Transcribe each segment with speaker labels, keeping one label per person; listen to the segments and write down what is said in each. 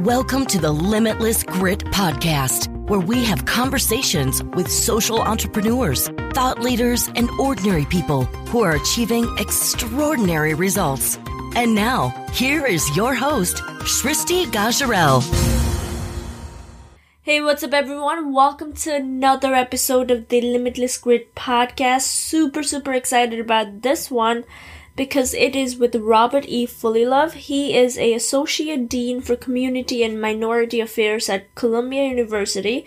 Speaker 1: Welcome to the Limitless Grit Podcast, where we have conversations with social entrepreneurs, thought leaders, and ordinary people who are achieving extraordinary results. And now, here is your host, Shristi Gajarel.
Speaker 2: Hey, what's up, everyone? Welcome to another episode of the Limitless Grit podcast. Super, super excited about this one because it is with Robert E. Fullilove. He is a associate dean for community and minority affairs at Columbia University.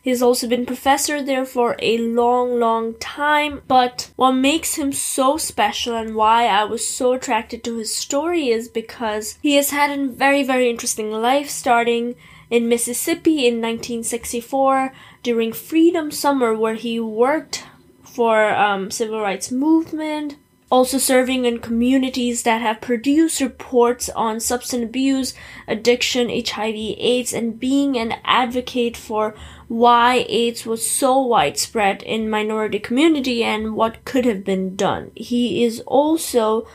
Speaker 2: He's also been professor there for a long, long time. But what makes him so special and why I was so attracted to his story is because he has had a very, very interesting life starting in Mississippi in 1964 during Freedom Summer where he worked for um, civil rights movement also serving in communities that have produced reports on substance abuse, addiction, HIV, AIDS, and being an advocate for why AIDS was so widespread in minority community and what could have been done. He is also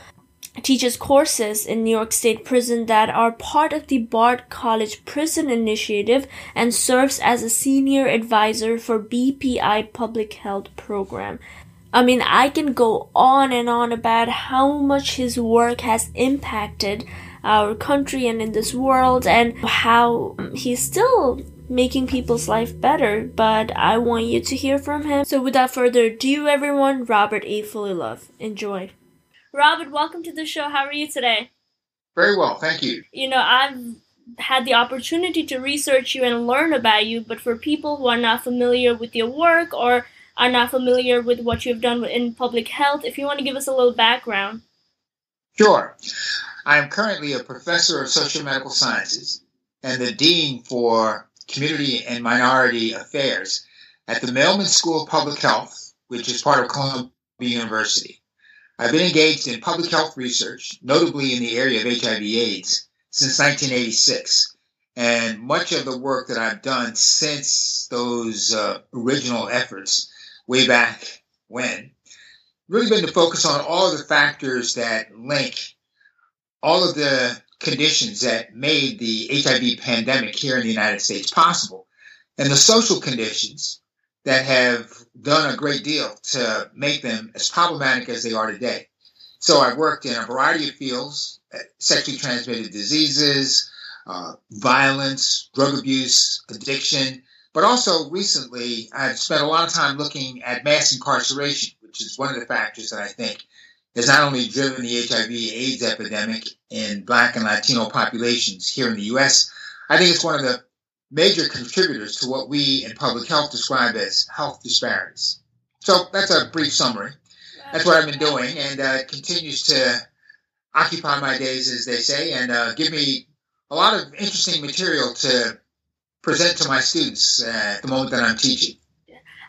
Speaker 2: teaches courses in New York State Prison that are part of the Bard College Prison Initiative and serves as a senior advisor for BPI Public Health Program. I mean, I can go on and on about how much his work has impacted our country and in this world and how um, he's still making people's life better, but I want you to hear from him. So without further ado, everyone, Robert A. E. Fullilove. Enjoy. Robert, welcome to the show. How are you today?
Speaker 3: Very well, thank you.
Speaker 2: You know, I've had the opportunity to research you and learn about you, but for people who are not familiar with your work or are not familiar with what you've done in public health, if you want to give us a little background.
Speaker 3: Sure. I am currently a professor of sociomedical sciences and the dean for community and minority affairs at the Mailman School of Public Health, which is part of Columbia University. I've been engaged in public health research, notably in the area of HIV/AIDS, since 1986. And much of the work that I've done since those uh, original efforts way back when, really been to focus on all of the factors that link all of the conditions that made the HIV pandemic here in the United States possible and the social conditions that have done a great deal to make them as problematic as they are today. So I've worked in a variety of fields, uh, sexually transmitted diseases, uh, violence, drug abuse, addiction, but also recently, I've spent a lot of time looking at mass incarceration, which is one of the factors that I think has not only driven the HIV AIDS epidemic in Black and Latino populations here in the US, I think it's one of the major contributors to what we in public health describe as health disparities. So that's a brief summary. That's what I've been doing, and uh, continues to occupy my days, as they say, and uh, give me a lot of interesting material to present to my students uh, at the moment that I'm teaching.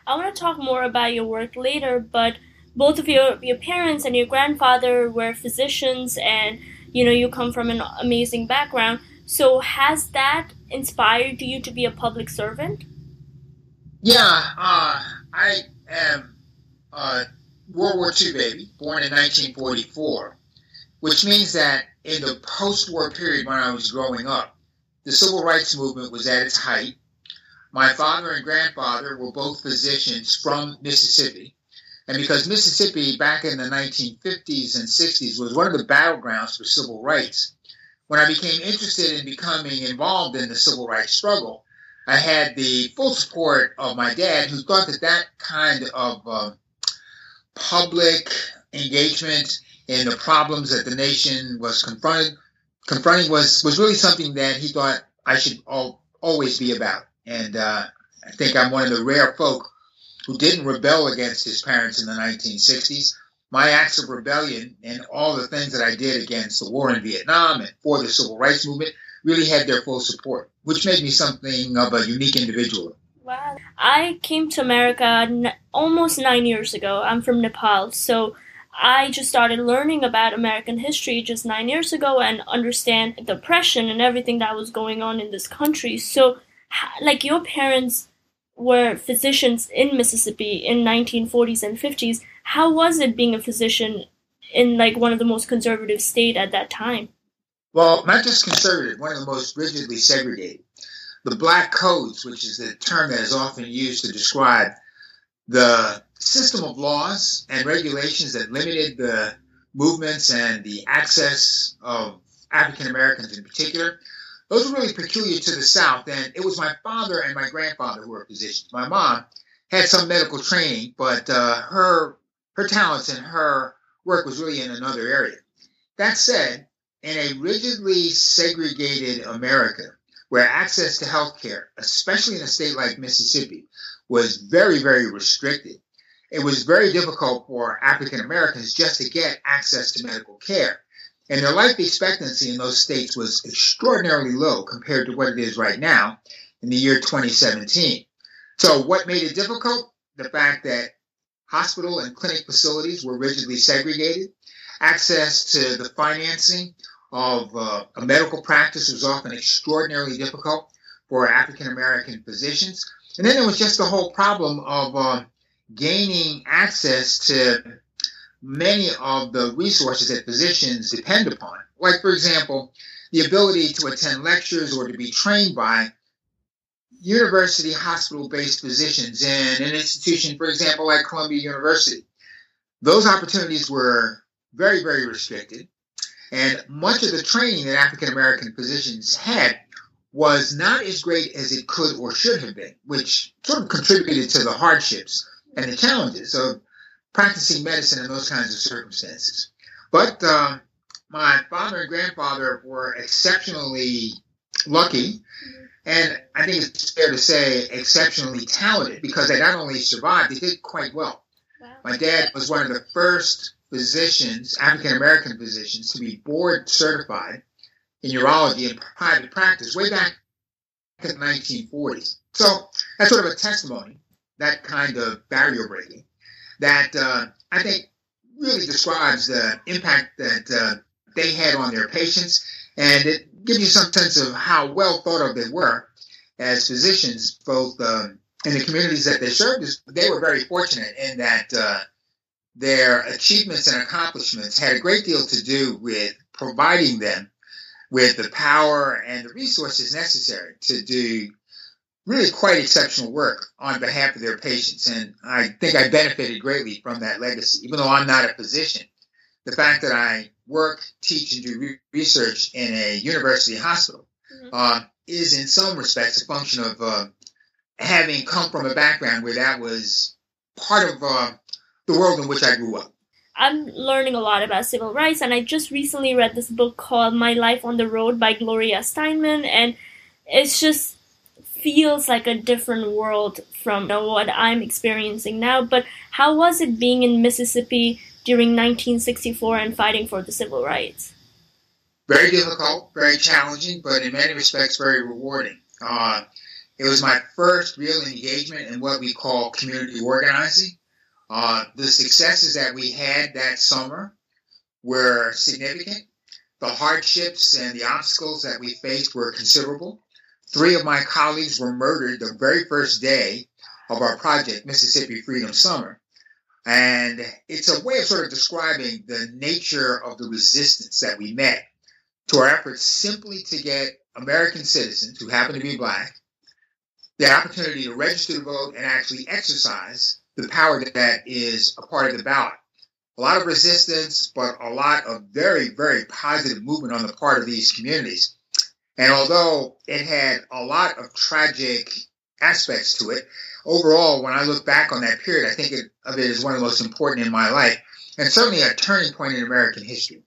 Speaker 2: I want to talk more about your work later, but both of your your parents and your grandfather were physicians, and you know you come from an amazing background. So has that inspired you to be a public servant?
Speaker 3: Yeah, uh, I am a World War II baby, born in 1944, which means that in the post-war period when I was growing up, the civil rights movement was at its height. My father and grandfather were both physicians from Mississippi. And because Mississippi back in the 1950s and 60s was one of the battlegrounds for civil rights, when I became interested in becoming involved in the civil rights struggle, I had the full support of my dad, who thought that that kind of uh, public engagement in the problems that the nation was confronted confronting was was really something that he thought I should all, always be about. And uh, I think I'm one of the rare folk who didn't rebel against his parents in the 1960s. My acts of rebellion and all the things that I did against the war in Vietnam and for the civil rights movement really had their full support, which made me something of a unique individual.
Speaker 2: Wow. I came to America n- almost nine years ago. I'm from Nepal, so I just started learning about American history just nine years ago and understand the oppression and everything that was going on in this country. So, like your parents were physicians in Mississippi in 1940s and 50s. How was it being a physician in like one of the most conservative state at that time?
Speaker 3: Well, not just conservative, one of the most rigidly segregated. The Black Codes, which is the term that is often used to describe the system of laws and regulations that limited the movements and the access of African Americans in particular, those were really peculiar to the South. And it was my father and my grandfather who were physicians. My mom had some medical training, but uh, her her talents and her work was really in another area. That said, in a rigidly segregated America, where access to health care, especially in a state like Mississippi, was very, very restricted, it was very difficult for African Americans just to get access to medical care. And their life expectancy in those states was extraordinarily low compared to what it is right now in the year 2017. So, what made it difficult? The fact that hospital and clinic facilities were rigidly segregated. Access to the financing of uh, a medical practice was often extraordinarily difficult for African American physicians. And then there was just the whole problem of uh, gaining access to many of the resources that physicians depend upon. Like, for example, the ability to attend lectures or to be trained by university hospital based physicians in an institution, for example, like Columbia University. Those opportunities were very, very restricted. And much of the training that African American physicians had was not as great as it could or should have been, which sort of contributed to the hardships and the challenges of practicing medicine in those kinds of circumstances. But uh, my father and grandfather were exceptionally lucky, and I think it's fair to say exceptionally talented because they not only survived, they did quite well. Wow. My dad was one of the first physicians, African American physicians, to be board certified in urology in private practice way back in the 1940s. So that's sort of a testimony, that kind of barrier breaking that uh, I think really describes the impact that uh, they had on their patients, and it gives you some sense of how well thought of they were as physicians, both um, in the communities that they served. They were very fortunate in that uh, their achievements and accomplishments had a great deal to do with providing them with the power and the resources necessary to do really quite exceptional work on behalf of their patients. And I think I benefited greatly from that legacy, even though I'm not a physician. The fact that I work, teach, and do re- research in a university hospital mm-hmm. uh, is, in some respects, a function of uh, having come from a background where that was part of uh, the world in which I grew up.
Speaker 2: I'm learning a lot about civil rights, and I just recently read this book called My Life on the Road by Gloria Steinem, and it's just feels like a different world from what I'm experiencing now. But how was it being in Mississippi during 1964 and fighting for the civil rights?
Speaker 3: Very difficult, very challenging, but in many respects very rewarding. Uh, it was my first real engagement in what we call community organizing. Uh, the successes that we had that summer were significant. The hardships and the obstacles that we faced were considerable. Three of my colleagues were murdered the very first day of our project, Mississippi Freedom Summer. And it's a way of sort of describing the nature of the resistance that we met to our efforts simply to get American citizens who happen to be black the opportunity to register to vote and actually exercise the power that is a part of the ballot. A lot of resistance, but a lot of very, very positive movement on the part of these communities. And although it had a lot of tragic aspects to it, overall, when I look back on that period, I think it, of it as one of the most important in my life, and certainly a turning point in American history.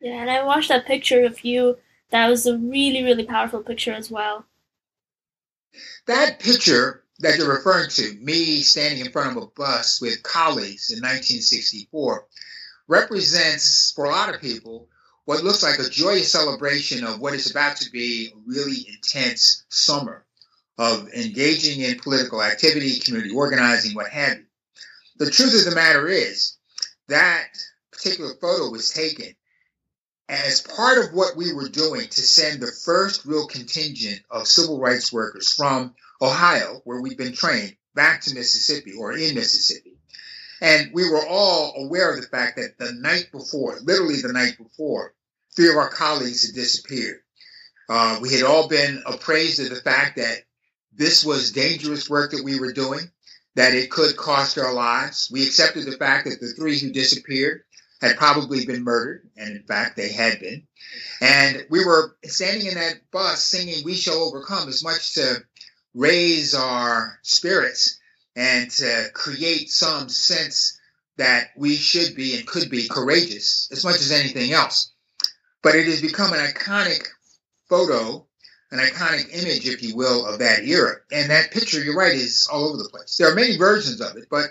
Speaker 2: Yeah, and I watched that picture of you. That was a really, really powerful picture as well.
Speaker 3: That picture that you're referring to, me standing in front of a bus with colleagues in 1964, represents for a lot of people what looks like a joyous celebration of what is about to be a really intense summer of engaging in political activity, community organizing, what have you. The truth of the matter is that particular photo was taken as part of what we were doing to send the first real contingent of civil rights workers from Ohio, where we've been trained, back to Mississippi or in Mississippi. And we were all aware of the fact that the night before, literally the night before, three of our colleagues had disappeared. Uh, we had all been appraised of the fact that this was dangerous work that we were doing, that it could cost our lives. We accepted the fact that the three who disappeared had probably been murdered, and in fact, they had been. And we were standing in that bus singing We Shall Overcome as much to raise our spirits and to create some sense that we should be and could be courageous as much as anything else. But it has become an iconic photo, an iconic image, if you will, of that era. And that picture, you're right, is all over the place. There are many versions of it, but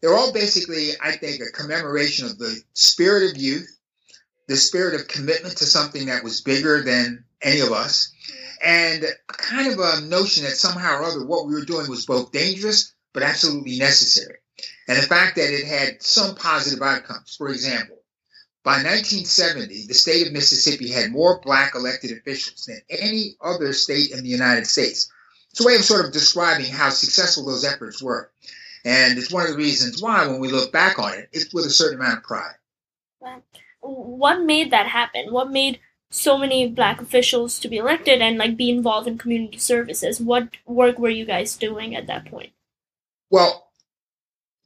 Speaker 3: they're all basically, I think, a commemoration of the spirit of youth, the spirit of commitment to something that was bigger than any of us, and kind of a notion that somehow or other what we were doing was both dangerous but absolutely necessary. And the fact that it had some positive outcomes. For example, by 1970, the state of Mississippi had more black elected officials than any other state in the United States. It's a way of sort of describing how successful those efforts were. And it's one of the reasons why, when we look back on it, it's with a certain amount of pride.
Speaker 2: What made that happen? What made so many black officials to be elected and like be involved in community services? What work were you guys doing at that point?
Speaker 3: Well,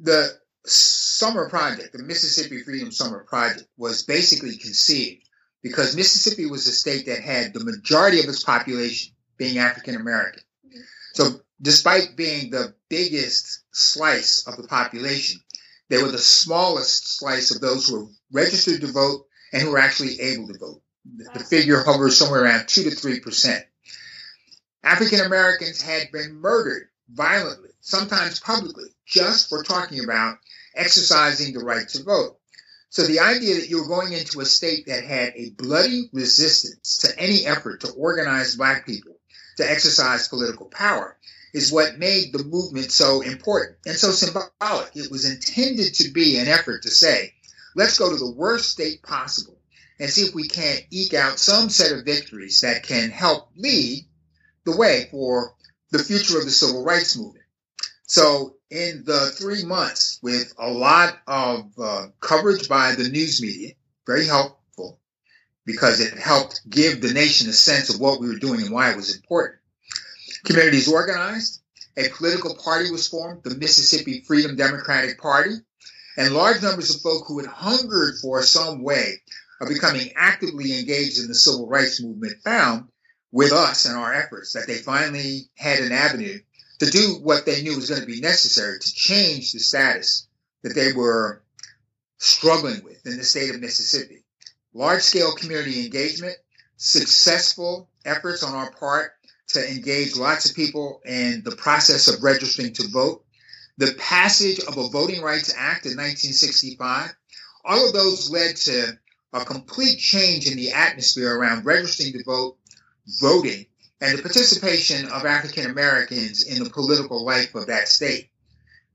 Speaker 3: the summer project, the Mississippi Freedom Summer Project, was basically conceived because Mississippi was a state that had the majority of its population being African American. So, despite being the biggest slice of the population, they were the smallest slice of those who were registered to vote and who were actually able to vote. The figure hovers somewhere around 2 to 3%. African Americans had been murdered violently, sometimes publicly, just for talking about exercising the right to vote. So the idea that you're going into a state that had a bloody resistance to any effort to organize black people to exercise political power is what made the movement so important and so symbolic. It was intended to be an effort to say, let's go to the worst state possible and see if we can't eke out some set of victories that can help lead the way for the future of the civil rights movement. So, in the three months, with a lot of uh, coverage by the news media, very helpful because it helped give the nation a sense of what we were doing and why it was important. Communities organized, a political party was formed, the Mississippi Freedom Democratic Party, and large numbers of folk who had hungered for some way of becoming actively engaged in the civil rights movement found with us and our efforts that they finally had an avenue to do what they knew was going to be necessary to change the status that they were struggling with in the state of Mississippi. Large scale community engagement, successful efforts on our part to engage lots of people in the process of registering to vote, the passage of a Voting Rights Act in 1965, all of those led to a complete change in the atmosphere around registering to vote, voting, and the participation of African Americans in the political life of that state.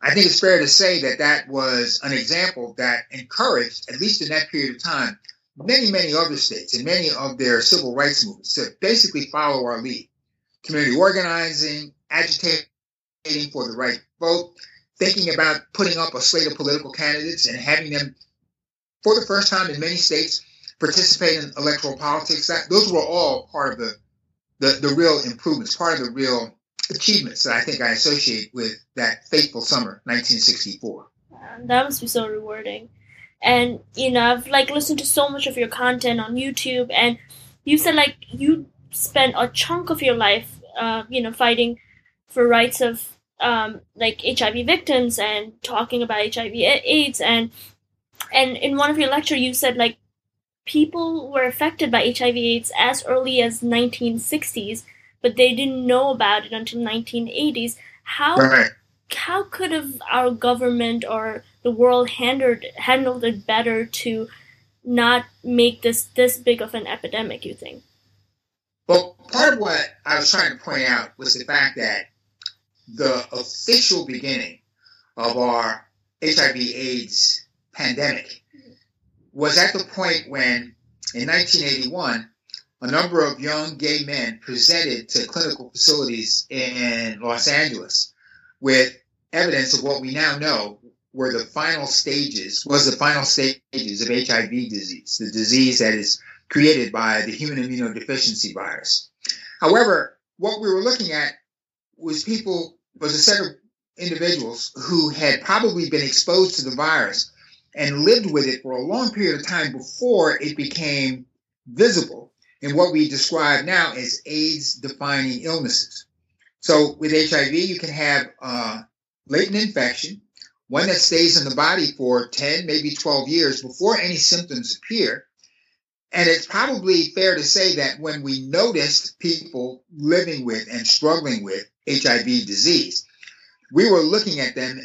Speaker 3: I think it's fair to say that that was an example that encouraged, at least in that period of time, many, many other states and many of their civil rights movements to basically follow our lead. Community organizing, agitating for the right vote, thinking about putting up a slate of political candidates and having them, for the first time in many states, participate in electoral politics. That, those were all part of the the, the real improvements, part of the real achievements that I think I associate with that fateful summer, 1964.
Speaker 2: That must be so rewarding. And, you know, I've like listened to so much of your content on YouTube and you said like you spent a chunk of your life, uh, you know, fighting for rights of um, like HIV victims and talking about HIV AIDS and and in one of your lecture you said like people were affected by HIV/AIDS as early as 1960s, but they didn't know about it until 1980s. How right. how could have our government or the world handled handled it better to not make this this big of an epidemic? You think?
Speaker 3: Well, part of what I was trying to point out was the fact that the official beginning of our HIV/AIDS pandemic was at the point when, in 1981, a number of young gay men presented to clinical facilities in Los Angeles with evidence of what we now know were the final stages, was the final stages of HIV disease, the disease that is created by the human immunodeficiency virus. However, what we were looking at was people, was a set of individuals who had probably been exposed to the virus and lived with it for a long period of time before it became visible in what we describe now as AIDS defining illnesses. So with HIV, you can have uh, latent infection, one that stays in the body for 10, maybe 12 years before any symptoms appear. And it's probably fair to say that when we noticed people living with and struggling with HIV disease, we were looking at them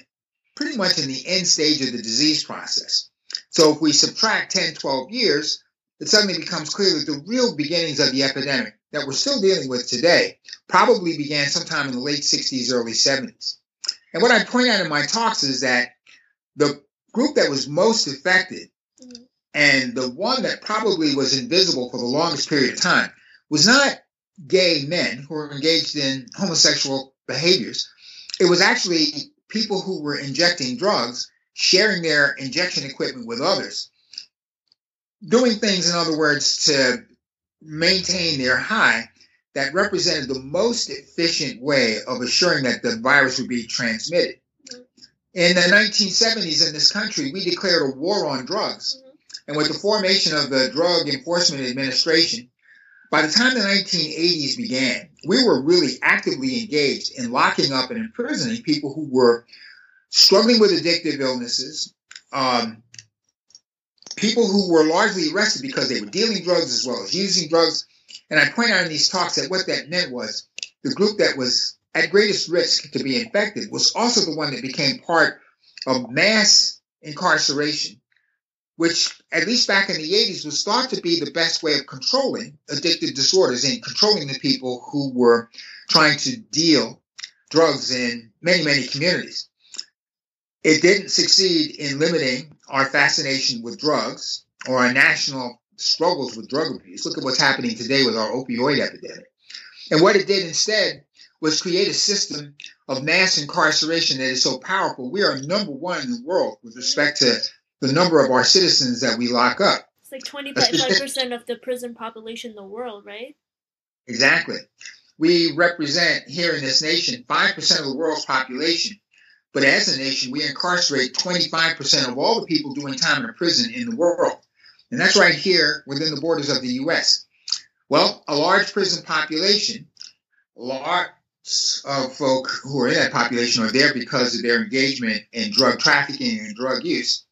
Speaker 3: pretty much in the end stage of the disease process. So if we subtract 10, 12 years, it suddenly becomes clear that the real beginnings of the epidemic that we're still dealing with today probably began sometime in the late 60s, early 70s. And what I point out in my talks is that the group that was most affected and the one that probably was invisible for the longest period of time was not gay men who were engaged in homosexual behaviors. It was actually people who were injecting drugs, sharing their injection equipment with others, doing things, in other words, to maintain their high that represented the most efficient way of assuring that the virus would be transmitted. In the 1970s in this country, we declared a war on drugs. Mm-hmm. And with the formation of the Drug Enforcement Administration, by the time the 1980s began, we were really actively engaged in locking up and imprisoning people who were struggling with addictive illnesses, um, people who were largely arrested because they were dealing drugs as well as using drugs. And I point out in these talks that what that meant was the group that was at greatest risk to be infected was also the one that became part of mass incarceration, which, at least back in the 80s, was thought to be the best way of controlling addictive disorders and controlling the people who were trying to deal drugs in many, many communities. It didn't succeed in limiting our fascination with drugs or our national struggles with drug abuse. Look at what's happening today with our opioid epidemic. And what it did instead was create a system of mass incarceration that is so powerful. We are number one in the world with respect to the number of our citizens that we lock up.
Speaker 2: It's like 25% of the prison population in the world, right?
Speaker 3: Exactly. We represent here in this nation 5% of the world's population. But as a nation, we incarcerate 25% of all the people doing time in a prison in the world. And that's right here within the borders of the U.S. Well, a large prison population, large of folk who are in that population are there because of their engagement in drug trafficking and drug use,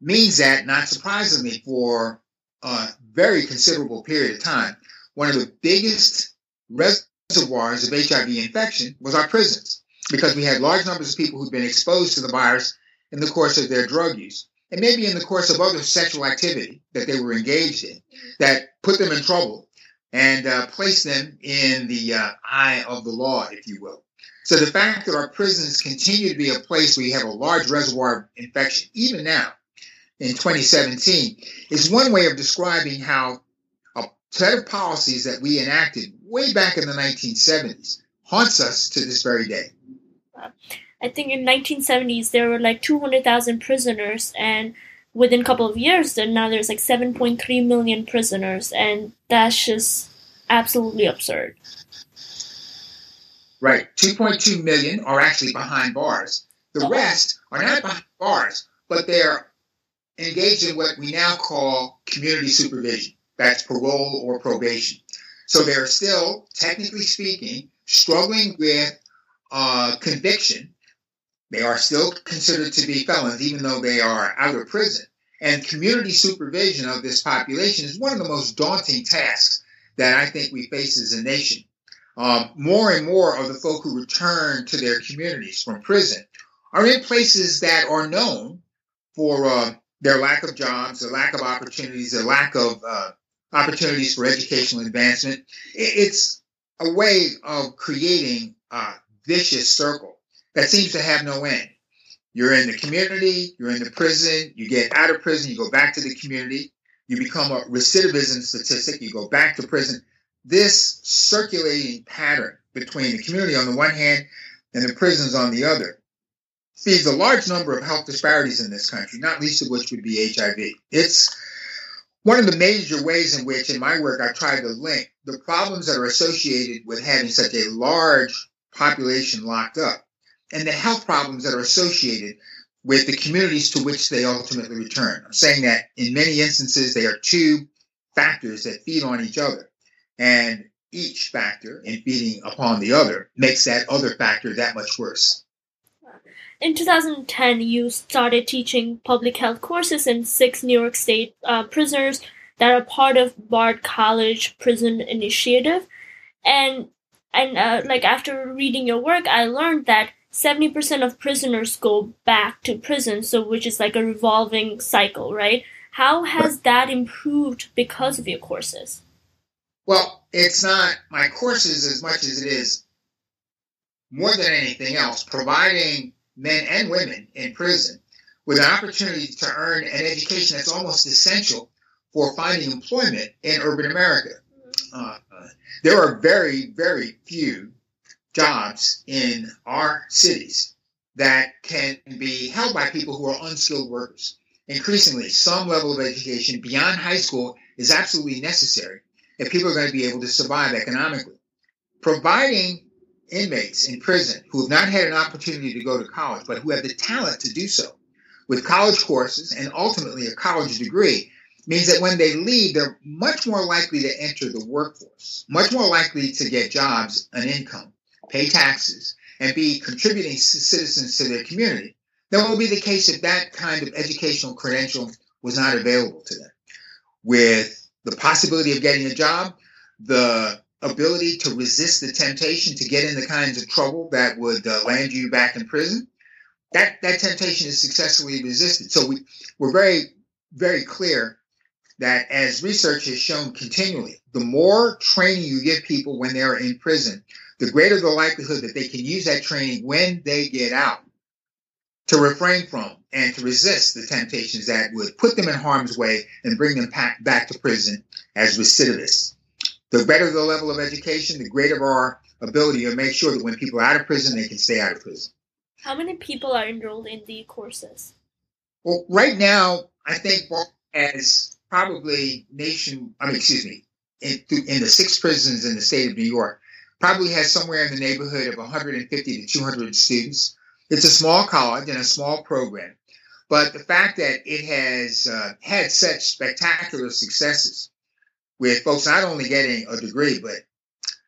Speaker 3: means that, not surprisingly, for a very considerable period of time, one of the biggest reservoirs of HIV infection was our prisons because we had large numbers of people who'd been exposed to the virus in the course of their drug use and maybe in the course of other sexual activity that they were engaged in that put them in trouble and uh, placed them in the uh, eye of the law, if you will. So the fact that our prisons continue to be a place where you have a large reservoir of infection, even now in 2017, is one way of describing how a set of policies that we enacted way back in the 1970s haunts us to this very day.
Speaker 2: I think in 1970s there were like 200,000 prisoners, and within a couple of years, then now there's like 7.3 million prisoners, and that's just absolutely absurd.
Speaker 3: Right, 2.2 million are actually behind bars. The oh, rest are not behind bars, but they're engaged in what we now call community supervision. That's parole or probation. So they're still, technically speaking, struggling with uh, conviction they are still considered to be felons, even though they are out of prison. And community supervision of this population is one of the most daunting tasks that I think we face as a nation. Um, more and more of the folk who return to their communities from prison are in places that are known for uh, their lack of jobs, their lack of opportunities, their lack of uh, opportunities for educational advancement. It's a way of creating a vicious circle that seems to have no end. You're in the community, you're in the prison, you get out of prison, you go back to the community, you become a recidivism statistic, you go back to prison. This circulating pattern between the community on the one hand and the prisons on the other feeds a large number of health disparities in this country, not least of which would be HIV. It's one of the major ways in which, in my work, I try to link the problems that are associated with having such a large population locked up and the health problems that are associated with the communities to which they ultimately return. I'm saying that in many instances, they are two factors that feed on each other. And each factor in feeding upon the other makes that other factor that much worse.
Speaker 2: In 2010, you started teaching public health courses in six New York State uh, prisoners that are part of Bard College Prison Initiative. And and uh, like after reading your work, I learned that 70% of prisoners go back to prison, so which is like a revolving cycle, right? How has that improved because of your courses?
Speaker 3: Well, it's not my courses as much as it is more than anything else, providing men and women in prison with an opportunity to earn an education that's almost essential for finding employment in urban America. Uh, there are very, very few jobs in our cities that can be held by people who are unskilled workers. Increasingly, some level of education beyond high school is absolutely necessary if people are going to be able to survive economically. Providing inmates in prison who have not had an opportunity to go to college, but who have the talent to do so with college courses and ultimately a college degree means that when they leave, they're much more likely to enter the workforce, much more likely to get jobs and income, pay taxes, and be contributing citizens to their community than will be the case if that kind of educational credential was not available to them. With the possibility of getting a job, the ability to resist the temptation to get in the kinds of trouble that would uh, land you back in prison, that, that temptation is successfully resisted. So we, we're very, very clear that as research has shown continually, the more training you give people when they're in prison, the greater the likelihood that they can use that training when they get out to refrain from and to resist the temptations that would put them in harm's way and bring them back to prison as recidivists. The better the level of education, the greater our ability to make sure that when people are out of prison, they can stay out of prison.
Speaker 2: How many people are enrolled in the courses?
Speaker 3: Well, right now, I think as probably nation, I mean, excuse me, in, in the six prisons in the state of New York, probably has somewhere in the neighborhood of 150 to 200 students. It's a small college and a small program. But the fact that it has uh, had such spectacular successes with folks not only getting a degree, but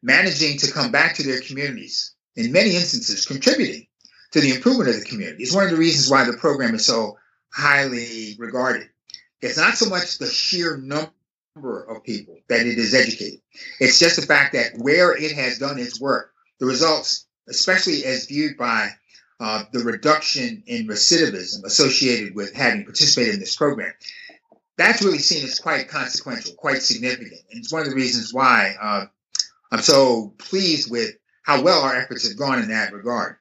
Speaker 3: managing to come back to their communities, in many instances, contributing to the improvement of the community is one of the reasons why the program is so highly regarded. It's not so much the sheer number of people that it is educated. It's just the fact that where it has done its work, the results, especially as viewed by uh, the reduction in recidivism associated with having participated in this program, that's really seen as quite consequential, quite significant. And it's one of the reasons why uh, I'm so pleased with how well our efforts have gone in that regard.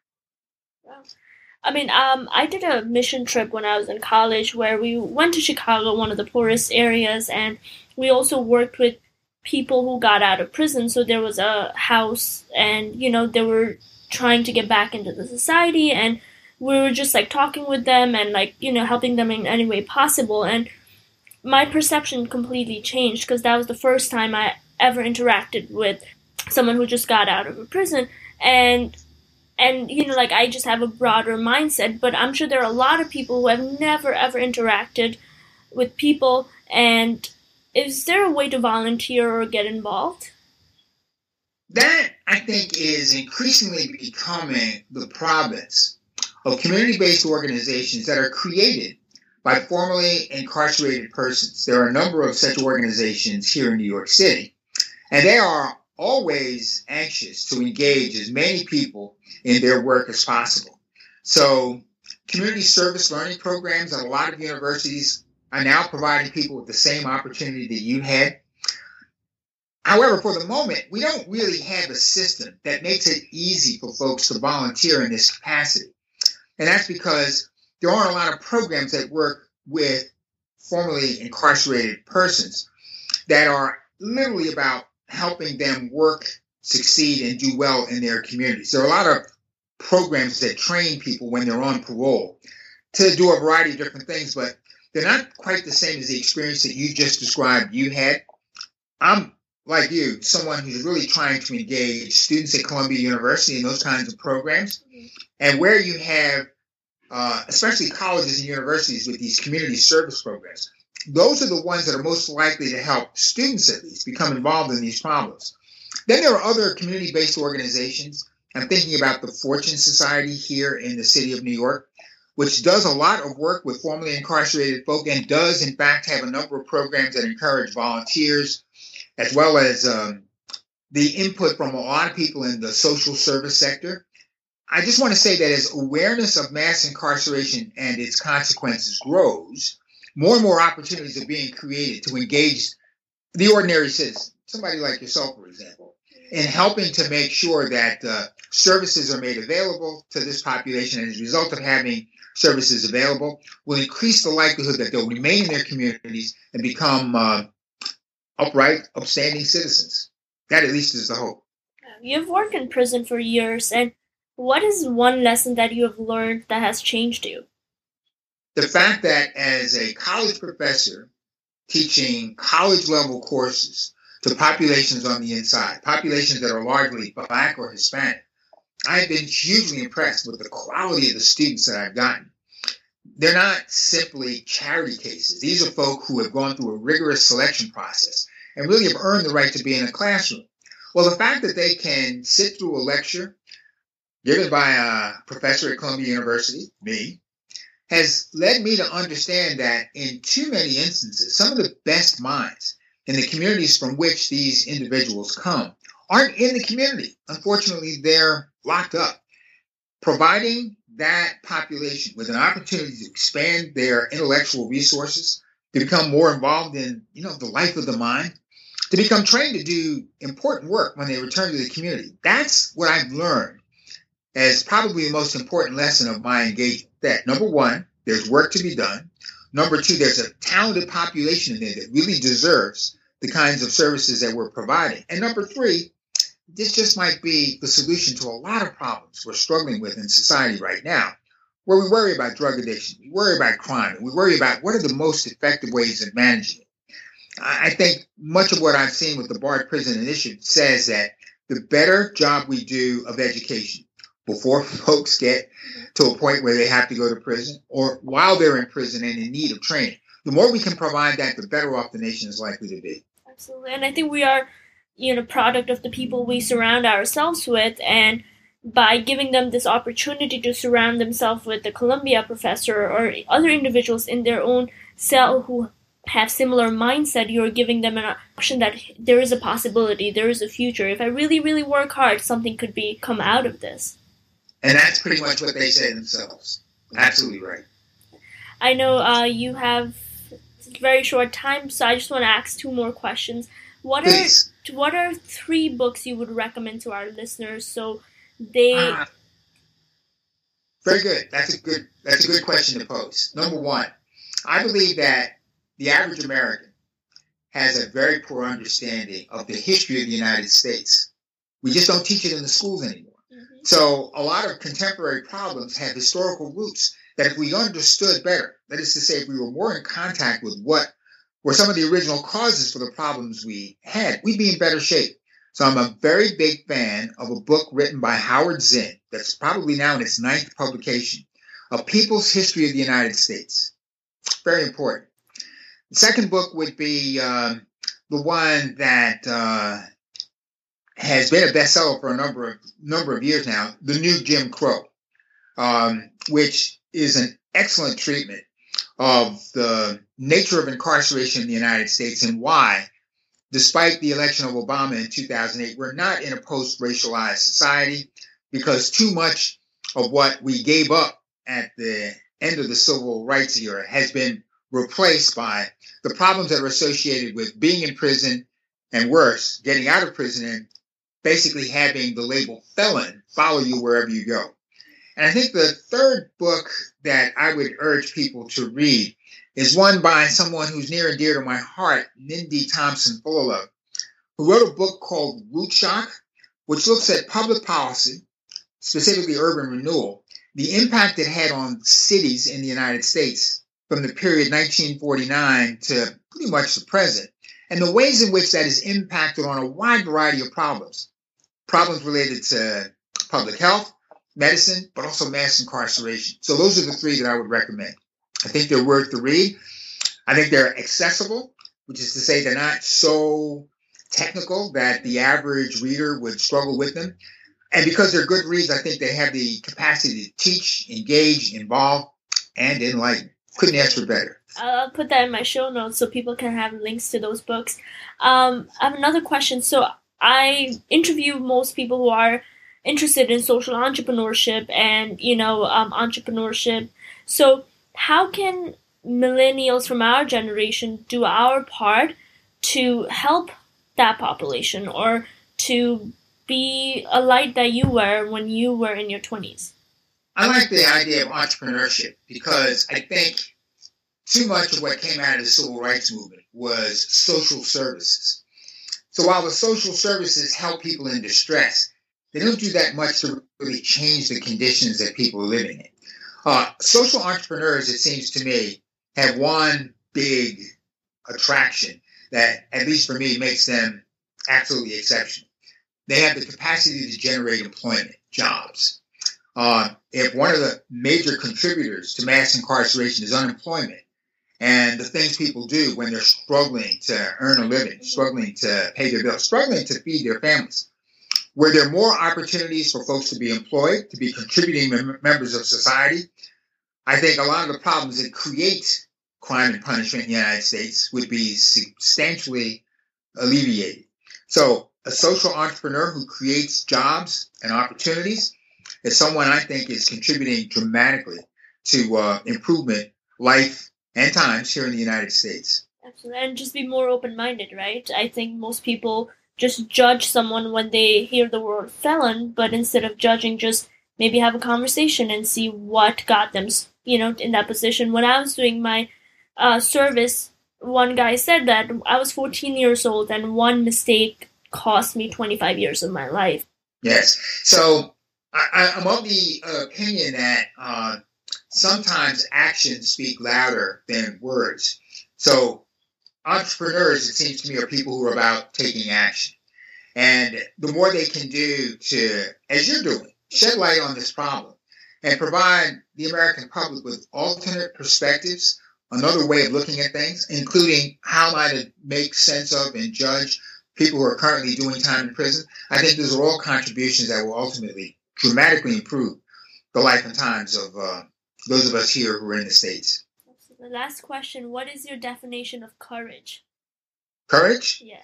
Speaker 2: I mean, um, I did a mission trip when I was in college where we went to Chicago, one of the poorest areas, and we also worked with people who got out of prison. So there was a house, and you know, they were trying to get back into the society, and we were just like talking with them and like you know helping them in any way possible. And my perception completely changed because that was the first time I ever interacted with someone who just got out of a prison, and and you know like i just have a broader mindset but i'm sure there are a lot of people who have never ever interacted with people. And is there a way to volunteer or get involved?
Speaker 3: That i think is increasingly becoming the province of community-based organizations that are created by formerly incarcerated persons there are a number of such organizations here in new york city and they are always anxious to engage as many people in their work as possible. So, community service learning programs at a lot of universities are now providing people with the same opportunity that you had. However, for the moment, we don't really have a system that makes it easy for folks to volunteer in this capacity. And that's because there aren't a lot of programs that work with formerly incarcerated persons that are literally about helping them work, succeed, and do well in their communities. There are a lot of programs that train people when they're on parole to do a variety of different things, but they're not quite the same as the experience that you just described you had. I'm like you, someone who's really trying to engage students at Columbia University in those kinds of programs, mm-hmm. and where you have, uh, especially colleges and universities with these community service programs, those are the ones that are most likely to help students at least become involved in these problems. Then there are other community based organizations. I'm thinking about the Fortune Society here in the city of New York, which does a lot of work with formerly incarcerated folk and does, in fact, have a number of programs that encourage volunteers as well as um, the input from a lot of people in the social service sector. I just want to say that as awareness of mass incarceration and its consequences grows, more and more opportunities are being created to engage the ordinary citizen, somebody like yourself, for example, in helping to make sure that uh, services are made available to this population. And as a result of having services available, will increase the likelihood that they'll remain in their communities and become uh, upright, upstanding citizens. That at least is the hope.
Speaker 2: You've worked in prison for years, and what is one lesson that you have learned that has changed you?
Speaker 3: The fact that as a college professor teaching college level courses to populations on the inside, populations that are largely black or Hispanic, I've been hugely impressed with the quality of the students that I've gotten. They're not simply charity cases. These are folk who have gone through a rigorous selection process and really have earned the right to be in a classroom. Well, the fact that they can sit through a lecture given by a professor at Columbia University, me, has led me to understand that in too many instances, some of the best minds in the communities from which these individuals come aren't in the community. Unfortunately, they're locked up. Providing that population with an opportunity to expand their intellectual resources, to become more involved in, you know, the life of the mind, to become trained to do important work when they return to the community. That's what I've learned as probably the most important lesson of my engagement. That number one, there's work to be done. Number two, there's a talented population in there that really deserves the kinds of services that we're providing. And number three, this just might be the solution to a lot of problems we're struggling with in society right now, where we worry about drug addiction, we worry about crime, and we worry about what are the most effective ways of managing it. I think much of what I've seen with the Bard Prison Initiative says that the better job we do of education before folks get to a point where they have to go to prison or while they're in prison and in need of training, the more we can provide that, the better off the nation is likely to be.
Speaker 2: Absolutely. And I think we are you know product of the people we surround ourselves with and by giving them this opportunity to surround themselves with a Columbia professor or other individuals in their own cell who have similar mindset, you're giving them an option that there is a possibility, there is a future. If I really, really work hard, something could be come out of this.
Speaker 3: And that's pretty much what they say themselves. Absolutely right.
Speaker 2: I know uh, you have very short time, so I just want to ask two more questions. What
Speaker 3: Please.
Speaker 2: are what are three books you would recommend to our listeners so they? Uh,
Speaker 3: very good. That's a good. That's a good question to pose. Number one, I believe that the average American has a very poor understanding of the history of the United States. We just don't teach it in the schools anymore. So a lot of contemporary problems have historical roots that if we understood better, that is to say, if we were more in contact with what were some of the original causes for the problems we had, we'd be in better shape. So I'm a very big fan of a book written by Howard Zinn that's probably now in its ninth publication, A People's History of the United States. Very important. The second book would be um, the one that uh, has been a bestseller for a number of number of years now, The New Jim Crow, um, which is an excellent treatment of the nature of incarceration in the United States and why, despite the election of Obama in 2008, we're not in a post racialized society because too much of what we gave up at the end of the civil rights era has been replaced by the problems that are associated with being in prison and worse, getting out of prison and basically having the label felon follow you wherever you go. And I think the third book that I would urge people to read is one by someone who's near and dear to my heart, Mindy Thompson Fullilove, who wrote a book called Root Shock, which looks at public policy, specifically urban renewal, the impact it had on cities in the United States from the period 1949 to pretty much the present, and the ways in which that has impacted on a wide variety of problems. Problems related to public health, medicine, but also mass incarceration. So those are the three that I would recommend. I think they're worth the read. I think they're accessible, which is to say they're not so technical that the average reader would struggle with them. And because they're good reads, I think they have the capacity to teach, engage, involve, and enlighten. Couldn't ask for better.
Speaker 2: I'll put that in my show notes so people can have links to those books. Um, I have another question. So I interview most people who are interested in social entrepreneurship and you know um, entrepreneurship. So how can millennials from our generation do our part to help that population or to be a light that you were when you were in your 20s?
Speaker 3: I like the idea of entrepreneurship because I think too much of what came out of the civil rights movement was social services. So while the social services help people in distress, they don't do that much to really change the conditions that people are living in. Uh, social entrepreneurs, it seems to me, have one big attraction that, at least for me, makes them absolutely exceptional. They have the capacity to generate employment, jobs. Uh, if one of the major contributors to mass incarceration is unemployment, and the things people do when they're struggling to earn a living, struggling to pay their bills, struggling to feed their families, where there are more opportunities for folks to be employed, to be contributing mem- members of society, I think a lot of the problems that create crime and punishment in the United States would be substantially alleviated. So, a social entrepreneur who creates jobs and opportunities is someone I think is contributing dramatically to uh, improvement, life, and times here in the United States.
Speaker 2: Absolutely. And just be more open minded, right? I think most people just judge someone when they hear the word felon, but instead of judging, just maybe have a conversation and see what got them, you know, in that position. When I was doing my uh, service, one guy said that I was 14 years old and one mistake cost me 25 years of my life.
Speaker 3: Yes. So I, am of the opinion that uh, sometimes actions speak louder than words. So entrepreneurs, it seems to me, are people who are about taking action. And the more they can do to, as you're doing, shed light on this problem and provide the American public with alternate perspectives, another way of looking at things, including how might it make sense of and judge people who are currently doing time in prison. I think those are all contributions that will ultimately dramatically improve the life and times of uh, those of us here who are in the States.
Speaker 2: The last question What is your definition of courage?
Speaker 3: Courage?
Speaker 2: Yeah.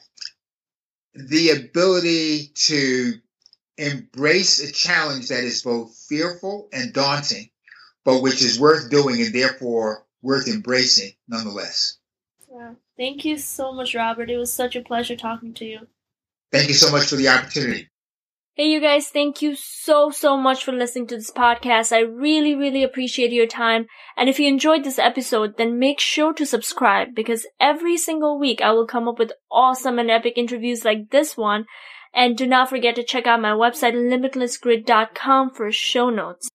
Speaker 3: The ability to embrace a challenge that is both fearful and daunting, but which is worth doing and therefore worth embracing nonetheless.
Speaker 2: Wow. Thank you so much, Robert. It was such a pleasure talking to you.
Speaker 3: Thank you so much for the opportunity.
Speaker 2: Hey, you guys, thank you so, so much for listening to this podcast. I really, really appreciate your time. And if you enjoyed this episode, then make sure to subscribe because every single week I will come up with awesome and epic interviews like this one. And do not forget to check out my website, limitlessgrid.com for show notes.